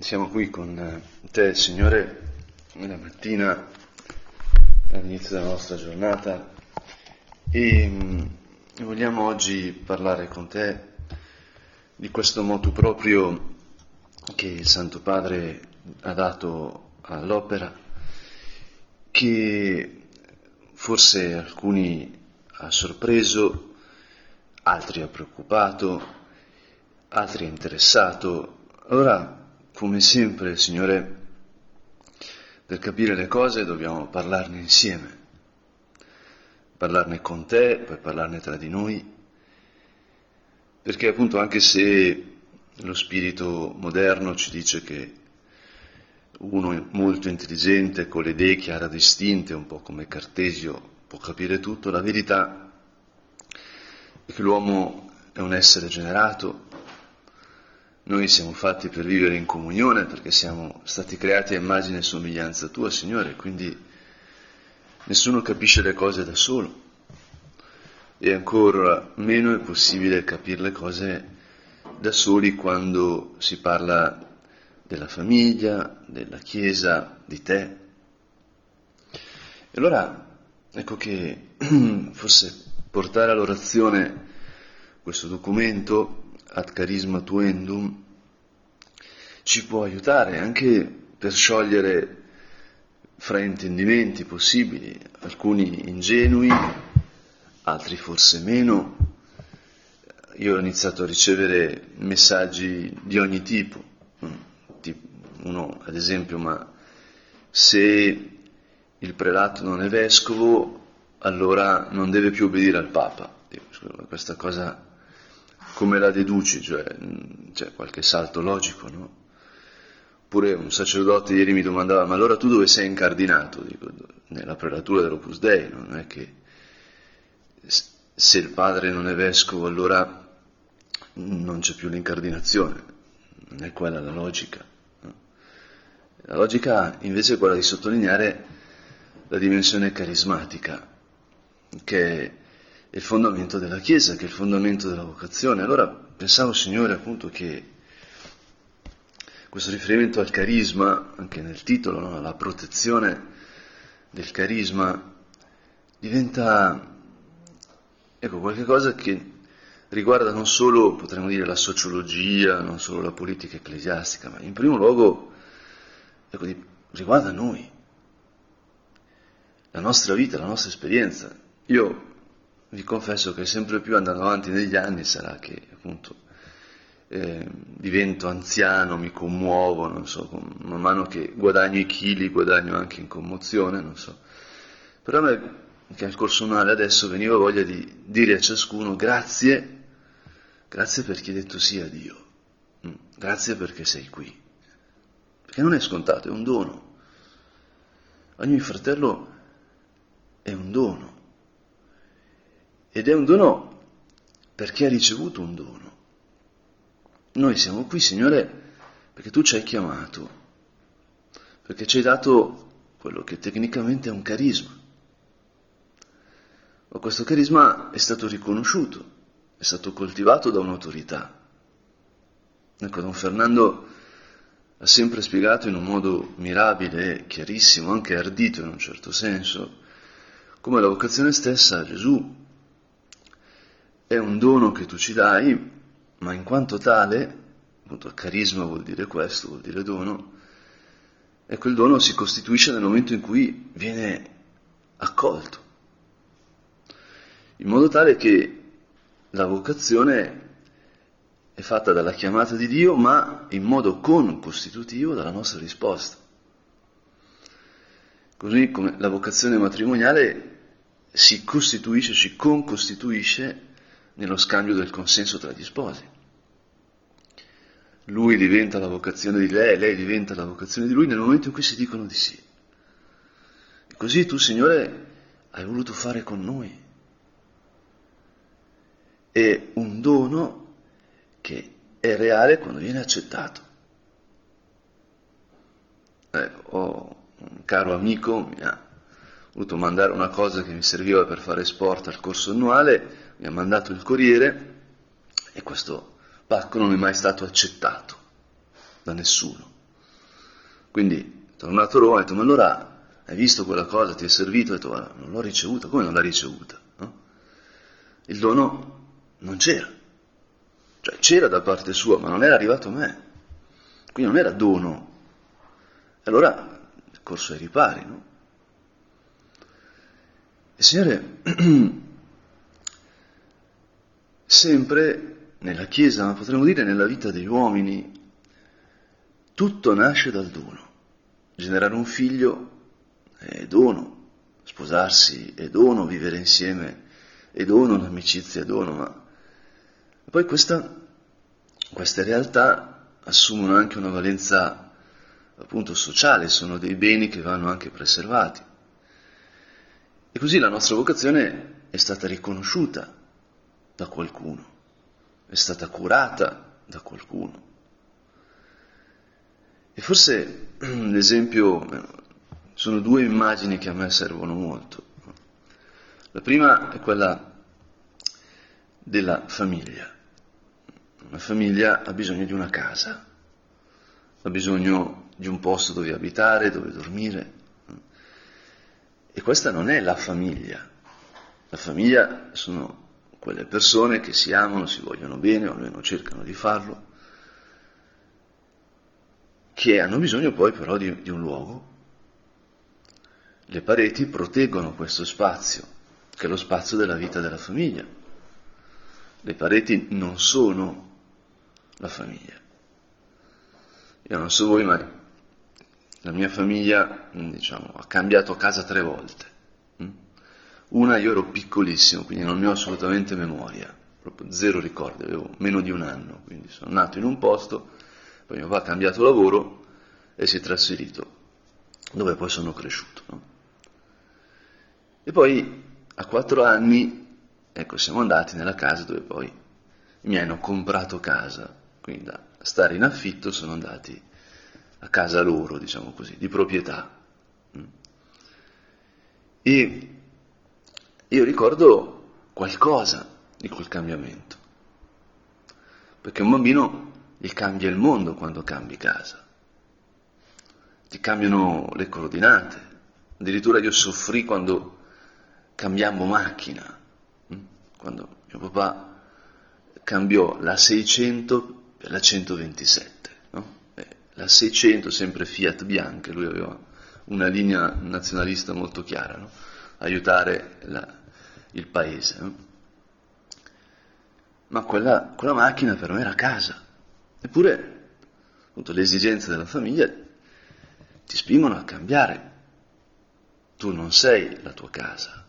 Siamo qui con eh, te, Signore, la mattina all'inizio della nostra giornata e mm, vogliamo oggi parlare con te di questo motu proprio che il Santo Padre ha dato all'opera, che forse alcuni ha sorpreso, altri ha preoccupato, altri ha interessato. Allora come sempre, Signore, per capire le cose dobbiamo parlarne insieme, parlarne con te, poi parlarne tra di noi, perché appunto anche se lo spirito moderno ci dice che uno molto intelligente, con le idee chiare distinte, un po' come Cartesio, può capire tutto, la verità è che l'uomo è un essere generato, noi siamo fatti per vivere in comunione perché siamo stati creati a immagine e somiglianza tua, Signore, quindi nessuno capisce le cose da solo e ancora meno è possibile capire le cose da soli quando si parla della famiglia, della Chiesa, di te. E allora ecco che forse portare all'orazione questo documento ad charisma tuendum ci può aiutare anche per sciogliere fraintendimenti possibili, alcuni ingenui, altri forse meno. Io ho iniziato a ricevere messaggi di ogni tipo, uno ad esempio, ma se il prelato non è vescovo, allora non deve più obbedire al Papa. Questa cosa come la deduci, cioè c'è qualche salto logico, no? Oppure un sacerdote ieri mi domandava, ma allora tu dove sei incardinato? Dico, nella prelatura dell'Opus Dei, non è che se il padre non è vescovo allora non c'è più l'incardinazione, non è quella la logica. No? La logica invece è quella di sottolineare la dimensione carismatica, che è il fondamento della Chiesa, che è il fondamento della vocazione. Allora pensavo, Signore, appunto che questo riferimento al carisma, anche nel titolo, no? la protezione del carisma, diventa ecco, qualcosa che riguarda non solo, potremmo dire, la sociologia, non solo la politica ecclesiastica, ma in primo luogo ecco, riguarda noi, la nostra vita, la nostra esperienza. Io vi confesso che sempre più andando avanti negli anni sarà che appunto eh, divento anziano, mi commuovo, non so, man mano che guadagno i chili guadagno anche in commozione, non so. Però a me, che al corso anale adesso veniva voglia di dire a ciascuno grazie, grazie perché hai detto sì a Dio, mm, grazie perché sei qui. Perché non è scontato, è un dono. Ogni fratello è un dono. Ed è un dono perché ha ricevuto un dono. Noi siamo qui, Signore, perché tu ci hai chiamato, perché ci hai dato quello che tecnicamente è un carisma. Ma questo carisma è stato riconosciuto, è stato coltivato da un'autorità. Ecco, Don Fernando ha sempre spiegato in un modo mirabile, chiarissimo, anche ardito in un certo senso, come la vocazione stessa a Gesù è un dono che tu ci dai, ma in quanto tale, appunto carisma vuol dire questo, vuol dire dono, e quel dono si costituisce nel momento in cui viene accolto, in modo tale che la vocazione è fatta dalla chiamata di Dio, ma in modo con-costitutivo dalla nostra risposta. Così come la vocazione matrimoniale si costituisce, si concostituisce nello scambio del consenso tra gli sposi. Lui diventa la vocazione di lei, lei diventa la vocazione di lui nel momento in cui si dicono di sì. E così tu, Signore, hai voluto fare con noi. È un dono che è reale quando viene accettato. Eh, ho un caro amico mi ha voluto mandare una cosa che mi serviva per fare sport al corso annuale, mi ha mandato il corriere e questo pacco non è mai stato accettato da nessuno. Quindi, tornato a Roma, ha detto, ma allora hai visto quella cosa, ti è servito? Ha detto, guarda, non l'ho ricevuta, come non l'ha ricevuta? No? Il dono non c'era. Cioè c'era da parte sua, ma non era arrivato a me. Quindi non era dono. E allora è corso ai ripari, no? Il Signore sempre nella Chiesa, ma potremmo dire nella vita degli uomini, tutto nasce dal dono. Generare un figlio è dono, sposarsi è dono, vivere insieme è dono, l'amicizia è dono, ma poi questa, queste realtà assumono anche una valenza appunto sociale, sono dei beni che vanno anche preservati. E così la nostra vocazione è stata riconosciuta da qualcuno, è stata curata da qualcuno. E forse l'esempio, sono due immagini che a me servono molto. La prima è quella della famiglia. Una famiglia ha bisogno di una casa, ha bisogno di un posto dove abitare, dove dormire. E questa non è la famiglia. La famiglia sono quelle persone che si amano, si vogliono bene, o almeno cercano di farlo, che hanno bisogno poi però di, di un luogo. Le pareti proteggono questo spazio, che è lo spazio della vita della famiglia. Le pareti non sono la famiglia. Io non so voi, ma la mia famiglia, diciamo, ha cambiato casa tre volte. Una io ero piccolissimo, quindi non ne ho assolutamente memoria, proprio zero ricordi, avevo meno di un anno, quindi sono nato in un posto, poi mio papà ha cambiato lavoro e si è trasferito, dove poi sono cresciuto. No? E poi a quattro anni, ecco, siamo andati nella casa dove poi mi hanno comprato casa, quindi da stare in affitto sono andati a casa loro, diciamo così, di proprietà. E io ricordo qualcosa di quel cambiamento, perché un bambino gli cambia il mondo quando cambi casa, ti cambiano le coordinate, addirittura io soffrì quando cambiammo macchina, hm? quando mio papà cambiò la 600 per la 127, no? la 600 sempre Fiat bianca, lui aveva una linea nazionalista molto chiara, no? Aiutare la, il paese. Ma quella, quella, macchina per me era casa. Eppure, appunto, le esigenze della famiglia ti spingono a cambiare. Tu non sei la tua casa.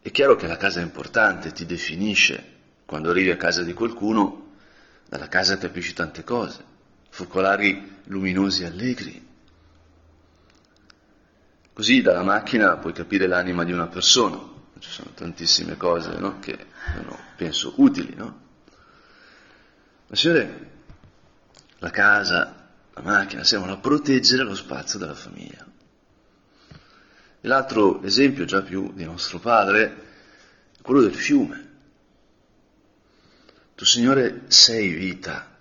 È chiaro che la casa è importante, ti definisce. Quando arrivi a casa di qualcuno, dalla casa capisci tante cose. Focolari luminosi e allegri, Così dalla macchina puoi capire l'anima di una persona, ci sono tantissime cose no? che sono, penso, utili. No? Ma Signore, la casa, la macchina, servono a proteggere lo spazio della famiglia. E l'altro esempio, già più di nostro padre, è quello del fiume. Tu, Signore, sei vita.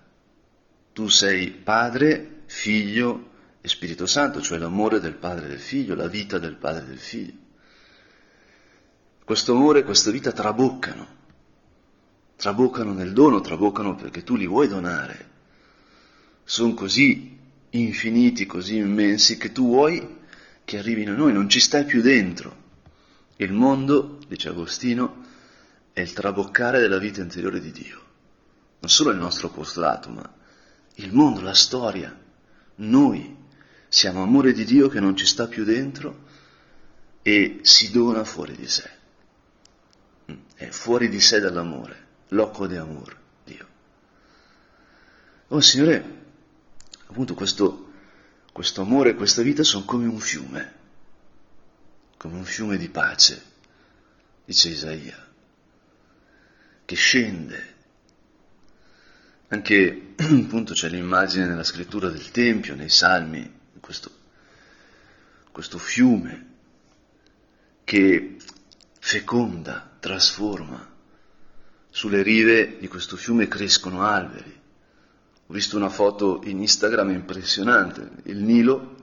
Tu sei padre, figlio e Spirito Santo, cioè l'amore del Padre e del Figlio, la vita del Padre e del Figlio. Questo amore e questa vita traboccano, traboccano nel dono, traboccano perché tu li vuoi donare. Sono così infiniti, così immensi che tu vuoi che arrivino a noi, non ci stai più dentro. Il mondo, dice Agostino, è il traboccare della vita interiore di Dio. Non solo il nostro apostolato, ma il mondo, la storia, noi siamo amore di Dio che non ci sta più dentro e si dona fuori di sé. È fuori di sé dall'amore, loco de amor, Dio. Oh Signore, appunto questo, questo amore e questa vita sono come un fiume, come un fiume di pace, dice Isaia, che scende. Anche appunto c'è l'immagine nella scrittura del Tempio, nei Salmi, questo, questo fiume che feconda, trasforma. Sulle rive di questo fiume crescono alberi, Ho visto una foto in Instagram impressionante, il Nilo,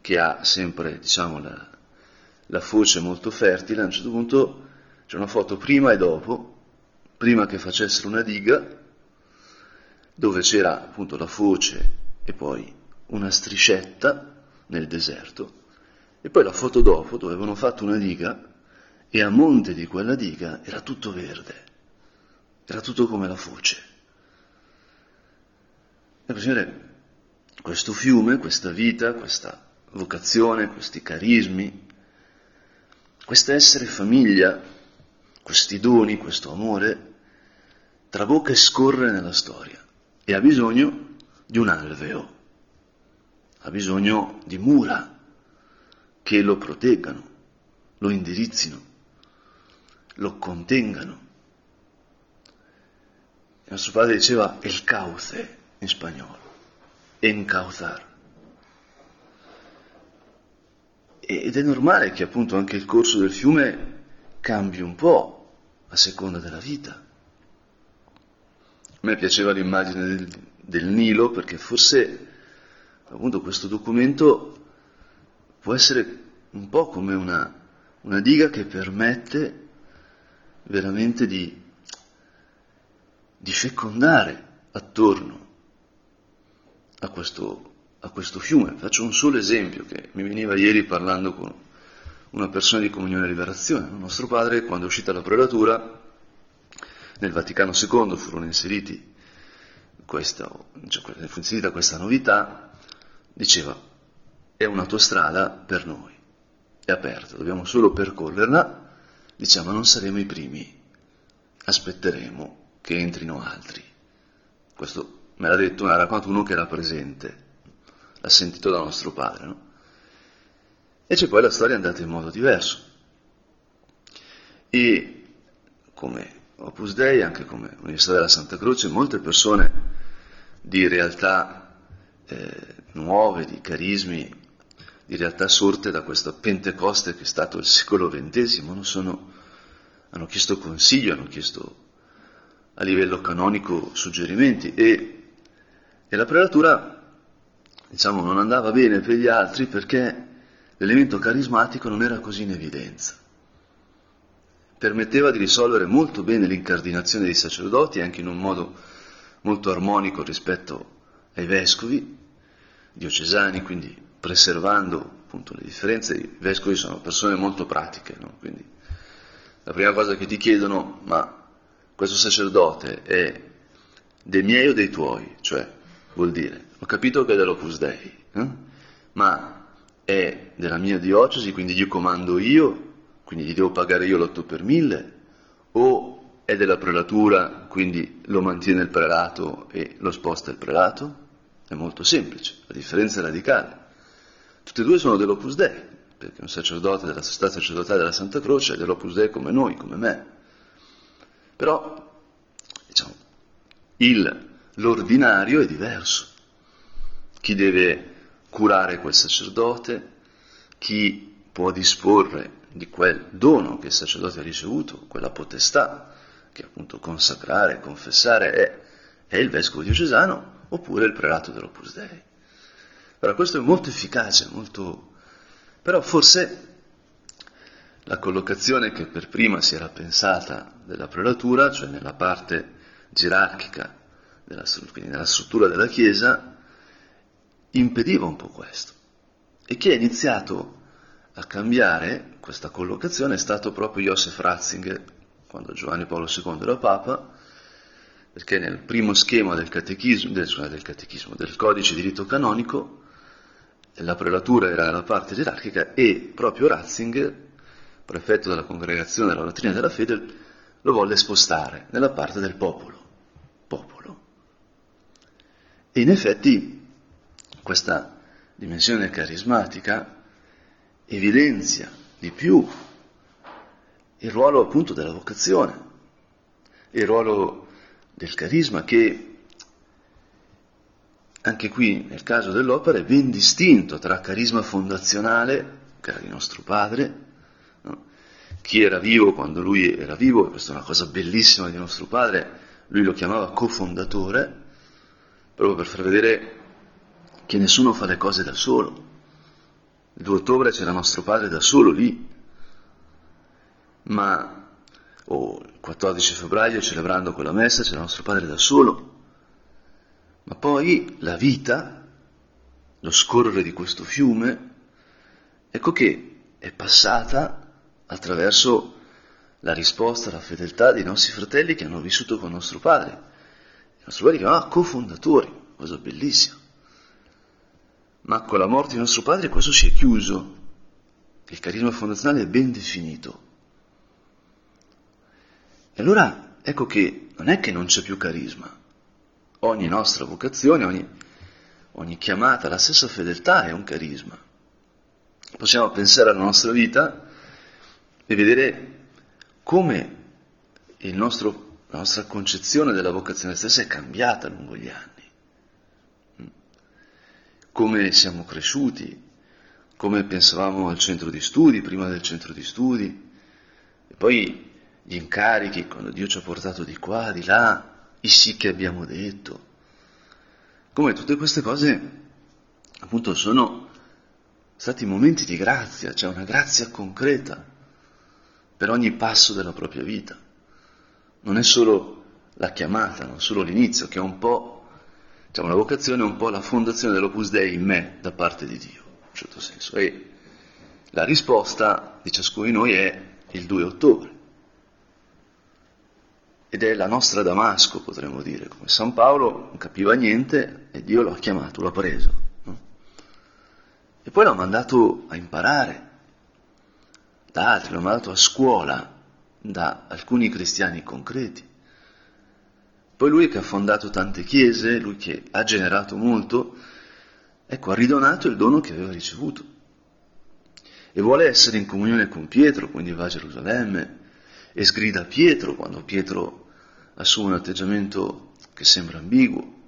che ha sempre, diciamo, la, la foce molto fertile, a un certo punto c'è una foto prima e dopo, prima che facessero una diga, dove c'era appunto la foce e poi una striscetta nel deserto, e poi la foto dopo, dove avevano fatto una diga, e a monte di quella diga era tutto verde, era tutto come la foce. E Signore, questo fiume, questa vita, questa vocazione, questi carismi, questo essere famiglia, questi doni, questo amore, trabocca e scorre nella storia e ha bisogno di un alveo, ha bisogno di mura che lo proteggano, lo indirizzino, lo contengano. Il nostro padre diceva il cauce in spagnolo, encauzar. Ed è normale che appunto anche il corso del fiume cambi un po' a seconda della vita. A me piaceva l'immagine del, del Nilo perché forse appunto questo documento può essere un po' come una, una diga che permette veramente di, di fecondare attorno a questo a questo fiume. Faccio un solo esempio che mi veniva ieri parlando con una persona di Comunione e Liberazione. Il nostro padre, quando è uscita la prelatura, nel Vaticano II furono inseriti questa, cioè, fu inserita questa novità, diceva è un'autostrada per noi, è aperta, dobbiamo solo percorrerla, diciamo non saremo i primi, aspetteremo che entrino altri. Questo me l'ha detto, me l'ha raccontato uno che era presente l'ha sentito da nostro padre. No? E c'è poi la storia andata in modo diverso. E come Opus Dei, anche come Università della Santa Croce, molte persone di realtà eh, nuove, di carismi, di realtà sorte da questo Pentecoste che è stato il secolo XX, non sono, hanno chiesto consiglio, hanno chiesto a livello canonico suggerimenti e, e la prelatura diciamo, non andava bene per gli altri perché l'elemento carismatico non era così in evidenza. Permetteva di risolvere molto bene l'incardinazione dei sacerdoti anche in un modo molto armonico rispetto ai vescovi diocesani, quindi preservando appunto le differenze. I vescovi sono persone molto pratiche, no? quindi la prima cosa che ti chiedono, ma questo sacerdote è dei miei o dei tuoi? Cioè, vuol dire, ho capito che è dell'Opus Dei, eh? ma è della mia diocesi, quindi gli comando io, quindi gli devo pagare io l'8 per 1000, o è della prelatura, quindi lo mantiene il prelato e lo sposta il prelato? È molto semplice, la differenza è radicale. Tutte e due sono dell'Opus Dei, perché un sacerdote della società sacerdotale della Santa Croce è dell'Opus Dei come noi, come me. Però, diciamo, il, l'ordinario è diverso chi deve curare quel sacerdote, chi può disporre di quel dono che il sacerdote ha ricevuto, quella potestà che appunto consacrare, confessare è, è il vescovo diocesano oppure il prelato dell'Opus Dei. Ora questo è molto efficace, molto... però forse la collocazione che per prima si era pensata della prelatura, cioè nella parte gerarchica, della, quindi nella struttura della Chiesa, impediva un po' questo. E chi ha iniziato a cambiare questa collocazione è stato proprio Joseph Ratzinger, quando Giovanni Paolo II era Papa, perché nel primo schema del catechismo, del, del, catechismo, del codice di rito canonico, la prelatura era la parte gerarchica e proprio Ratzinger, prefetto della congregazione della dottrina della fede, lo volle spostare nella parte del popolo. popolo. E in effetti questa dimensione carismatica evidenzia di più il ruolo appunto della vocazione, il ruolo del carisma che anche qui nel caso dell'opera è ben distinto tra carisma fondazionale, che era di nostro padre, no? chi era vivo quando lui era vivo, e questa è una cosa bellissima di nostro padre, lui lo chiamava cofondatore, proprio per far vedere che nessuno fa le cose da solo. Il 2 ottobre c'era nostro padre da solo lì, ma o il 14 febbraio celebrando quella messa c'era nostro padre da solo, ma poi la vita, lo scorrere di questo fiume, ecco che è passata attraverso la risposta, la fedeltà dei nostri fratelli che hanno vissuto con nostro padre. I nostri padri chiamavano cofondatori, cosa bellissima. Ma con la morte di nostro padre questo si è chiuso. Il carisma fondazionale è ben definito. E allora ecco che non è che non c'è più carisma. Ogni nostra vocazione, ogni, ogni chiamata alla stessa fedeltà è un carisma. Possiamo pensare alla nostra vita e vedere come nostro, la nostra concezione della vocazione stessa è cambiata lungo gli anni. Come siamo cresciuti, come pensavamo al centro di studi, prima del centro di studi, e poi gli incarichi, quando Dio ci ha portato di qua, di là, i sì che abbiamo detto. Come tutte queste cose, appunto, sono stati momenti di grazia, cioè una grazia concreta per ogni passo della propria vita. Non è solo la chiamata, non solo l'inizio, che è un po', diciamo, la vocazione è un po' la fondazione dell'Opus Dei in me, da parte di Dio, in un certo senso. E la risposta di ciascuno di noi è il 2 ottobre ed è la nostra Damasco, potremmo dire, come San Paolo non capiva niente e Dio lo ha chiamato, l'ha preso. No? E poi l'ha mandato a imparare da altri, l'ha mandato a scuola da alcuni cristiani concreti. Poi lui che ha fondato tante chiese, lui che ha generato molto, ecco, ha ridonato il dono che aveva ricevuto. E vuole essere in comunione con Pietro, quindi va a Gerusalemme, e sgrida Pietro quando Pietro assume un atteggiamento che sembra ambiguo.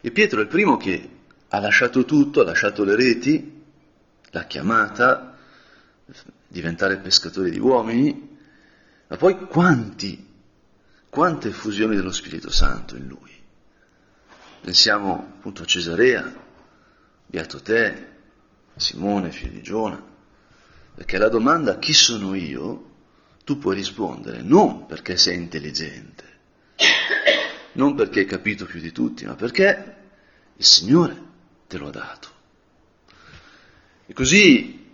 E Pietro è il primo che ha lasciato tutto, ha lasciato le reti, l'ha chiamata, diventare pescatore di uomini, ma poi quanti, quante effusioni dello Spirito Santo in lui. Pensiamo appunto a Cesarea, beato te, Simone, figlio di Giona, perché la domanda chi sono io tu puoi rispondere non perché sei intelligente, non perché hai capito più di tutti, ma perché il Signore te lo ha dato. E così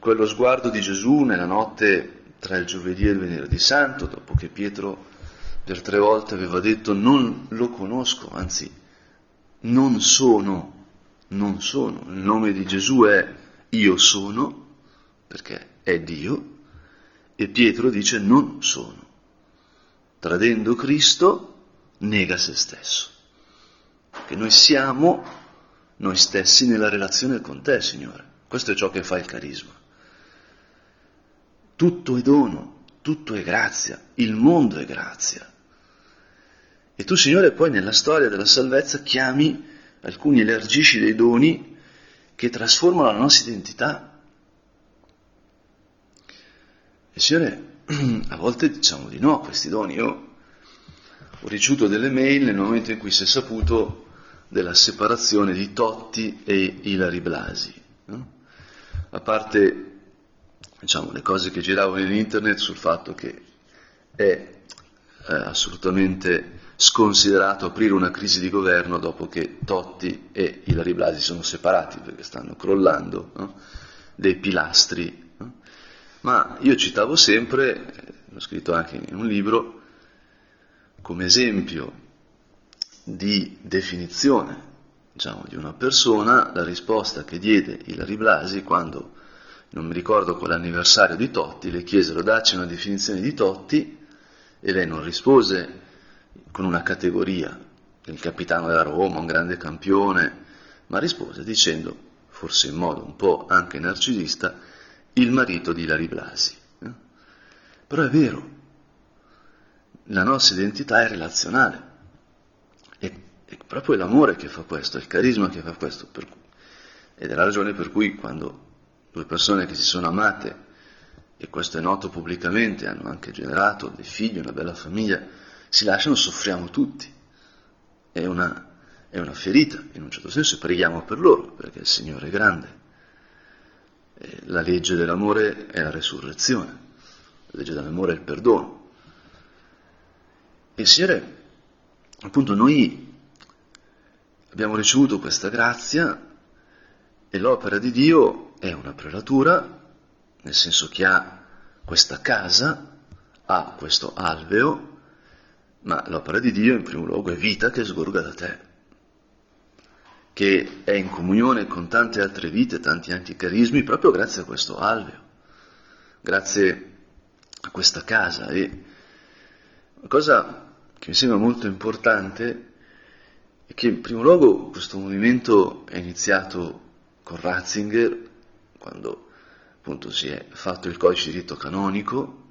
quello sguardo di Gesù nella notte tra il giovedì e il venerdì santo, dopo che Pietro per tre volte aveva detto non lo conosco, anzi non sono, non sono, il nome di Gesù è io sono, perché è Dio, e Pietro dice non sono. Tradendo Cristo nega se stesso. Che noi siamo noi stessi nella relazione con te, Signore. Questo è ciò che fa il carisma. Tutto è dono, tutto è grazia, il mondo è grazia. E tu, Signore, poi nella storia della salvezza chiami alcuni elargisci dei doni che trasformano la nostra identità e Signore, a volte diciamo di no a questi doni. Io ho ricevuto delle mail nel momento in cui si è saputo della separazione di Totti e Ilari Blasi. No? A parte diciamo, le cose che giravano in internet sul fatto che è eh, assolutamente sconsiderato aprire una crisi di governo dopo che Totti e Ilari Blasi sono separati perché stanno crollando no? dei pilastri ma io citavo sempre, l'ho scritto anche in un libro, come esempio di definizione diciamo, di una persona la risposta che diede Ilari Blasi quando, non mi ricordo quell'anniversario di Totti, le chiesero dacci una definizione di Totti e lei non rispose con una categoria, il capitano della Roma, un grande campione, ma rispose dicendo, forse in modo un po' anche narcisista, il marito di Ilari Blasi. Eh? Però è vero, la nostra identità è relazionale. È, è proprio l'amore che fa questo, è il carisma che fa questo. Per, ed è la ragione per cui quando due persone che si sono amate, e questo è noto pubblicamente, hanno anche generato dei figli, una bella famiglia, si lasciano, soffriamo tutti. È una è una ferita, in un certo senso, e preghiamo per loro, perché il Signore è grande. E la legge dell'amore è la resurrezione, la legge dell'amore è il perdono. E Signore, appunto, noi abbiamo ricevuto questa grazia e l'opera di Dio è una prelatura, nel senso che ha questa casa, ha questo alveo, ma l'opera di Dio in primo luogo è vita che sgorga da te, che è in comunione con tante altre vite, tanti anticarismi, proprio grazie a questo alveo, grazie a questa casa. E una cosa che mi sembra molto importante è che in primo luogo questo movimento è iniziato con Ratzinger, quando appunto si è fatto il codice di rito canonico,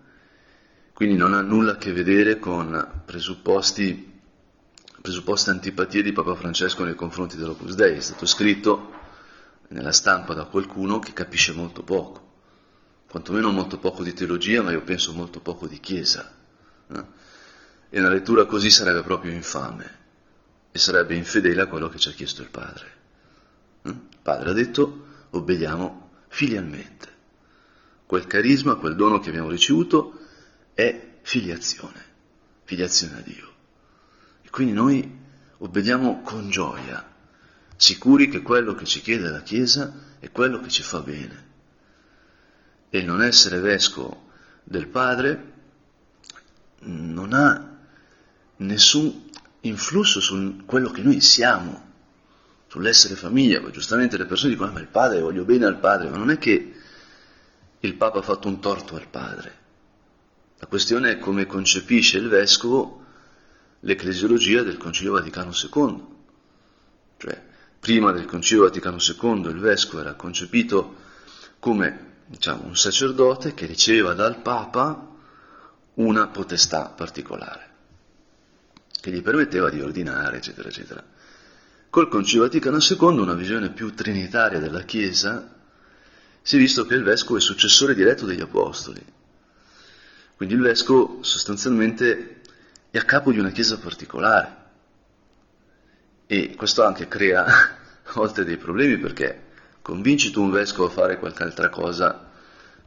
quindi non ha nulla a che vedere con presupposti, presupposte antipatie di Papa Francesco nei confronti dell'Opus Dei, è stato scritto nella stampa da qualcuno che capisce molto poco, quantomeno molto poco di teologia, ma io penso molto poco di Chiesa. E una lettura così sarebbe proprio infame e sarebbe infedele a quello che ci ha chiesto il Padre. Il Padre ha detto obbediamo filialmente. Quel carisma, quel dono che abbiamo ricevuto, è filiazione, filiazione a Dio. Quindi noi obbediamo con gioia, sicuri che quello che ci chiede la Chiesa è quello che ci fa bene. E non essere vescovo del Padre non ha nessun influsso su quello che noi siamo, sull'essere famiglia. Giustamente le persone dicono, ah, ma il padre, voglio bene al padre, ma non è che il Papa ha fatto un torto al padre. La questione è come concepisce il Vescovo l'ecclesiologia del Concilio Vaticano II. Cioè, prima del Concilio Vaticano II il Vescovo era concepito come diciamo, un sacerdote che riceveva dal Papa una potestà particolare, che gli permetteva di ordinare, eccetera, eccetera. Col Concilio Vaticano II, una visione più trinitaria della Chiesa, si è visto che il Vescovo è successore diretto degli Apostoli, quindi il vescovo sostanzialmente è a capo di una chiesa particolare e questo anche crea a volte dei problemi perché convinci tu un vescovo a fare qualche altra cosa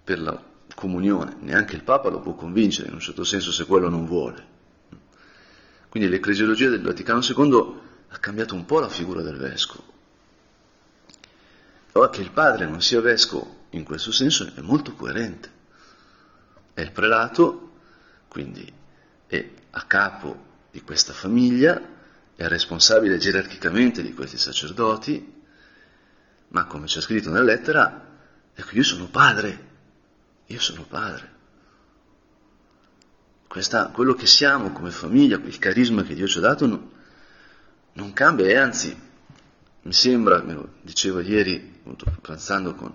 per la comunione, neanche il Papa lo può convincere in un certo senso se quello non vuole. Quindi l'ecclesiologia del Vaticano II ha cambiato un po' la figura del vescovo. Ora che il padre non sia vescovo in questo senso è molto coerente è il prelato, quindi è a capo di questa famiglia, è responsabile gerarchicamente di questi sacerdoti, ma come c'è scritto nella lettera, ecco io sono padre, io sono padre. Questa, quello che siamo come famiglia, il carisma che Dio ci ha dato non, non cambia e anzi mi sembra, me lo diceva ieri, pranzando con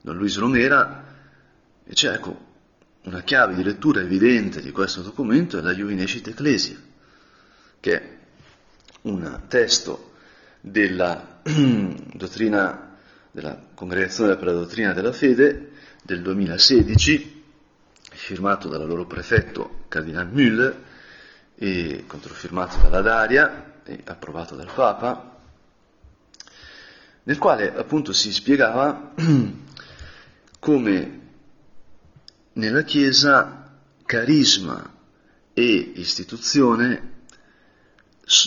Don Luis Romera, cioè ecco, una chiave di lettura evidente di questo documento è la Juvenecit Ecclesia, che è un testo della dottrina della Congregazione per la dottrina della fede del 2016, firmato dal loro prefetto Cardinal Müller e controfirmato dalla Daria e approvato dal Papa, nel quale appunto si spiegava come nella Chiesa carisma e istituzione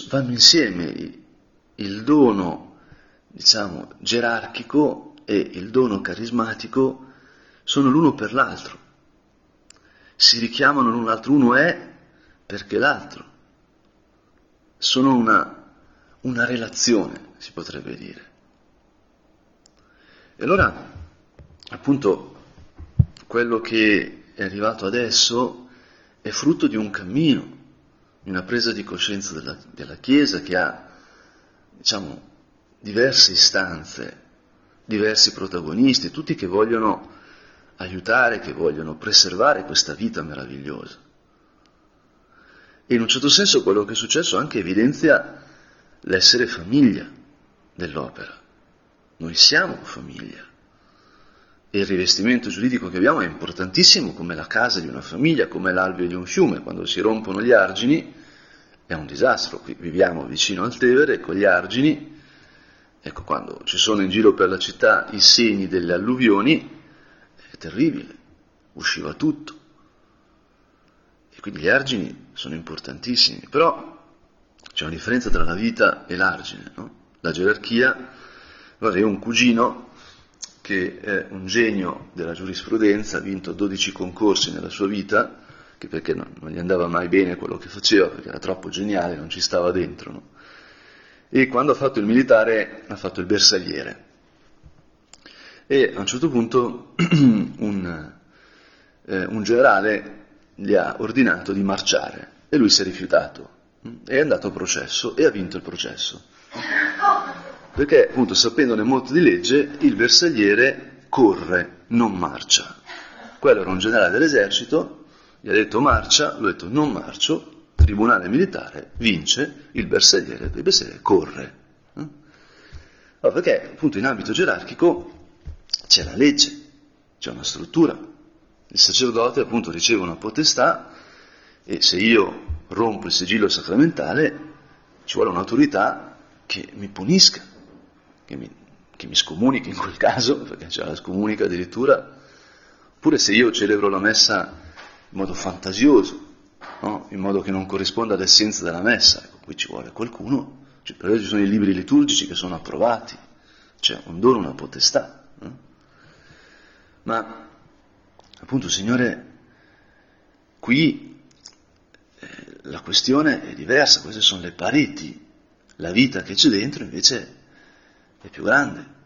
vanno insieme, il dono, diciamo, gerarchico e il dono carismatico sono l'uno per l'altro, si richiamano l'un l'altro, uno è perché l'altro, sono una, una relazione, si potrebbe dire. E allora, appunto, quello che è arrivato adesso è frutto di un cammino, di una presa di coscienza della, della Chiesa che ha, diciamo, diverse istanze, diversi protagonisti, tutti che vogliono aiutare, che vogliono preservare questa vita meravigliosa. E in un certo senso quello che è successo anche evidenzia l'essere famiglia dell'opera. Noi siamo famiglia il rivestimento giuridico che abbiamo è importantissimo come la casa di una famiglia, come l'alveo di un fiume, quando si rompono gli argini è un disastro. Qui viviamo vicino al Tevere con gli argini, ecco quando ci sono in giro per la città i segni delle alluvioni, è terribile, usciva tutto. E quindi gli argini sono importantissimi, però c'è una differenza tra la vita e l'argine, no? La gerarchia, guarda, un cugino che è un genio della giurisprudenza, ha vinto 12 concorsi nella sua vita, perché non, non, gli andava mai bene quello che faceva, perché era troppo geniale, non ci stava dentro. No? E quando ha fatto il militare ha fatto il bersagliere. E a un certo punto un, eh, un generale gli ha ordinato di marciare e lui si è rifiutato. È andato a processo e ha vinto il processo. Perché, appunto, sapendone molto di legge, il bersagliere corre, non marcia. Quello era un generale dell'esercito, gli ha detto marcia, lui ha detto non marcio, tribunale militare, vince, il bersagliere, il bersagliere corre. Allora, perché, appunto, in ambito gerarchico c'è la legge, c'è una struttura. Il sacerdote, appunto, riceve una potestà e se io rompo il sigillo sacramentale ci vuole un'autorità che mi punisca che mi, che mi scomunichi in quel caso, perché c'è la scomunica addirittura, oppure se io celebro la messa in modo fantasioso, no? in modo che non corrisponda all'essenza della messa, ecco, qui ci vuole qualcuno, cioè, per ci sono i libri liturgici che sono approvati, c'è un dono, una potestà. No? Ma appunto, Signore, qui eh, la questione è diversa, queste sono le pareti, la vita che c'è dentro invece è più grande.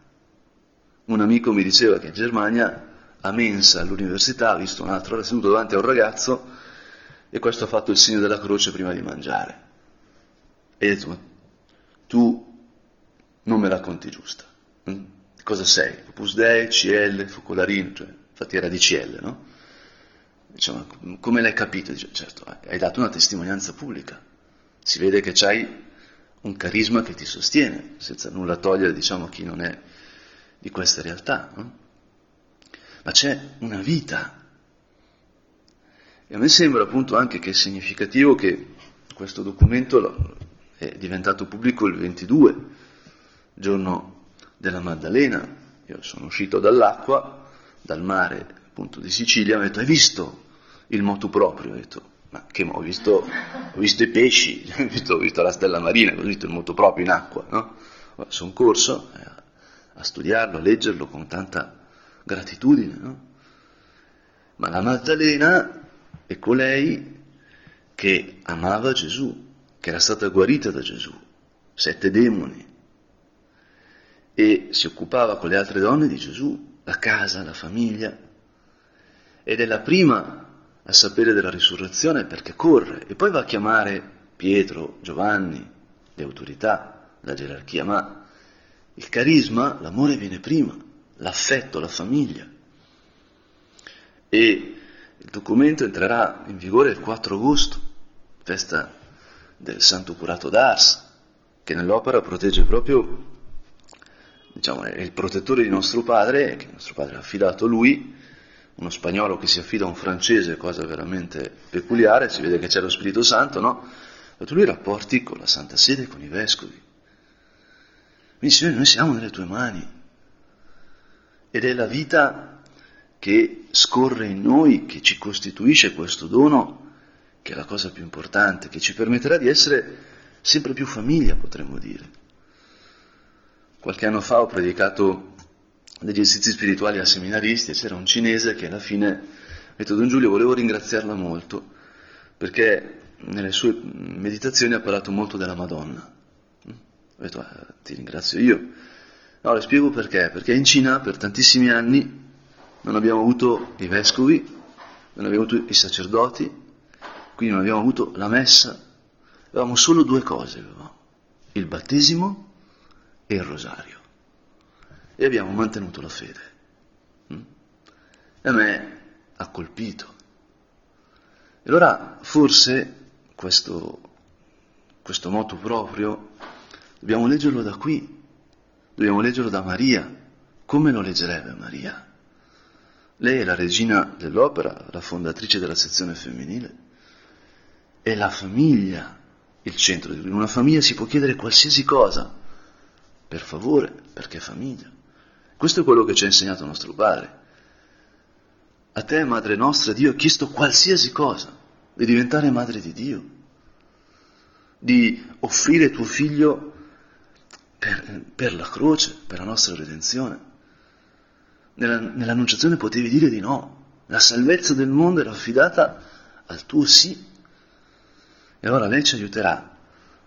Un amico mi diceva che in Germania a mensa all'università ha visto un altro, era seduto davanti a un ragazzo e questo ha fatto il segno della croce prima di mangiare. E ha detto, ma tu non me la conti giusta. Hm? Cosa sei? Opus Dei, CL, Focolarino, cioè, infatti era di CL, no? Diciamo, come l'hai capito? Dice, certo, hai dato una testimonianza pubblica. Si vede che c'hai un carisma che ti sostiene, senza nulla togliere, diciamo, chi non è di questa realtà. No? Ma c'è una vita. E a me sembra appunto anche che è significativo che questo documento è diventato pubblico il 22, giorno della Maddalena. Io sono uscito dall'acqua, dal mare appunto di Sicilia, mi ho detto, hai visto il motu proprio? Ho detto, ma che ho visto, ho visto i pesci, ho visto, ho visto, la stella marina, ho visto il moto proprio in acqua, no? Sono corso eh, a studiarlo, a leggerlo con tanta gratitudine, no? Ma la Maddalena è colei che amava Gesù, che era stata guarita da Gesù, sette demoni, e si occupava con le altre donne di Gesù, la casa, la famiglia, ed è la prima a sapere della risurrezione perché corre e poi va a chiamare Pietro, Giovanni, le autorità, la gerarchia, ma il carisma, l'amore viene prima, l'affetto, la famiglia. E il documento entrerà in vigore il 4 agosto, festa del Santo Curato d'Ars, che nell'opera protegge proprio, diciamo, è il protettore di nostro padre, che nostro padre ha affidato a lui, uno spagnolo che si affida a un francese, cosa veramente peculiare, si vede che c'è lo Spirito Santo, no? Ha lui rapporti con la Santa Sede e con i vescovi. Quindi Signore, noi siamo nelle tue mani ed è la vita che scorre in noi, che ci costituisce questo dono, che è la cosa più importante, che ci permetterà di essere sempre più famiglia, potremmo dire. Qualche anno fa ho predicato degli esercizi spirituali a seminaristi e c'era un cinese che alla fine ha detto Don Giulio volevo ringraziarla molto perché nelle sue meditazioni ha parlato molto della Madonna. Ho detto ah, ti ringrazio io. No, le spiego perché. Perché in Cina per tantissimi anni non abbiamo avuto i vescovi, non abbiamo avuto i sacerdoti, quindi non abbiamo avuto la messa, avevamo solo due cose, avevamo, il battesimo e il rosario e abbiamo mantenuto la fede. Mm? E a me ha colpito. E allora forse questo, questo moto proprio dobbiamo leggerlo da qui, dobbiamo leggerlo da Maria. Come lo leggerebbe Maria? Lei è la regina dell'opera, la fondatrice della sezione femminile, è la famiglia il centro. In una famiglia si può chiedere qualsiasi cosa, per favore, perché famiglia. Questo è quello che ci ha insegnato nostro Padre. A te, Madre nostra, Dio ha chiesto qualsiasi cosa, di diventare Madre di Dio, di offrire tuo figlio per, per la croce, per la nostra redenzione. Nella, nell'annunciazione potevi dire di no, la salvezza del mondo era affidata al tuo sì. E allora lei ci aiuterà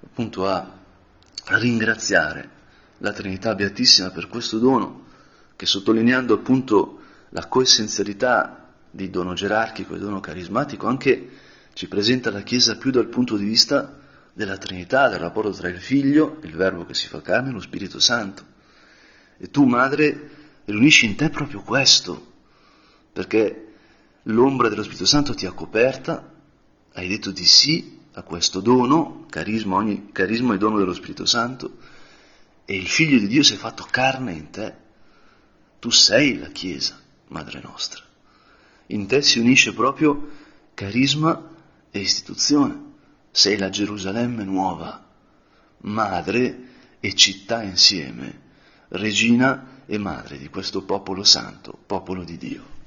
appunto a ringraziare la Trinità Beatissima per questo dono, che sottolineando appunto la coessenzialità di dono gerarchico e dono carismatico, anche ci presenta la Chiesa più dal punto di vista della Trinità, del rapporto tra il Figlio, il Verbo che si fa carne, e lo Spirito Santo. E tu, Madre, riunisci in te proprio questo, perché l'ombra dello Spirito Santo ti ha coperta, hai detto di sì a questo dono, carisma, ogni carisma e dono dello Spirito Santo, e il Figlio di Dio si è fatto carne in te. Tu sei la Chiesa, Madre nostra. In te si unisce proprio carisma e istituzione. Sei la Gerusalemme nuova, madre e città insieme, regina e madre di questo popolo santo, popolo di Dio.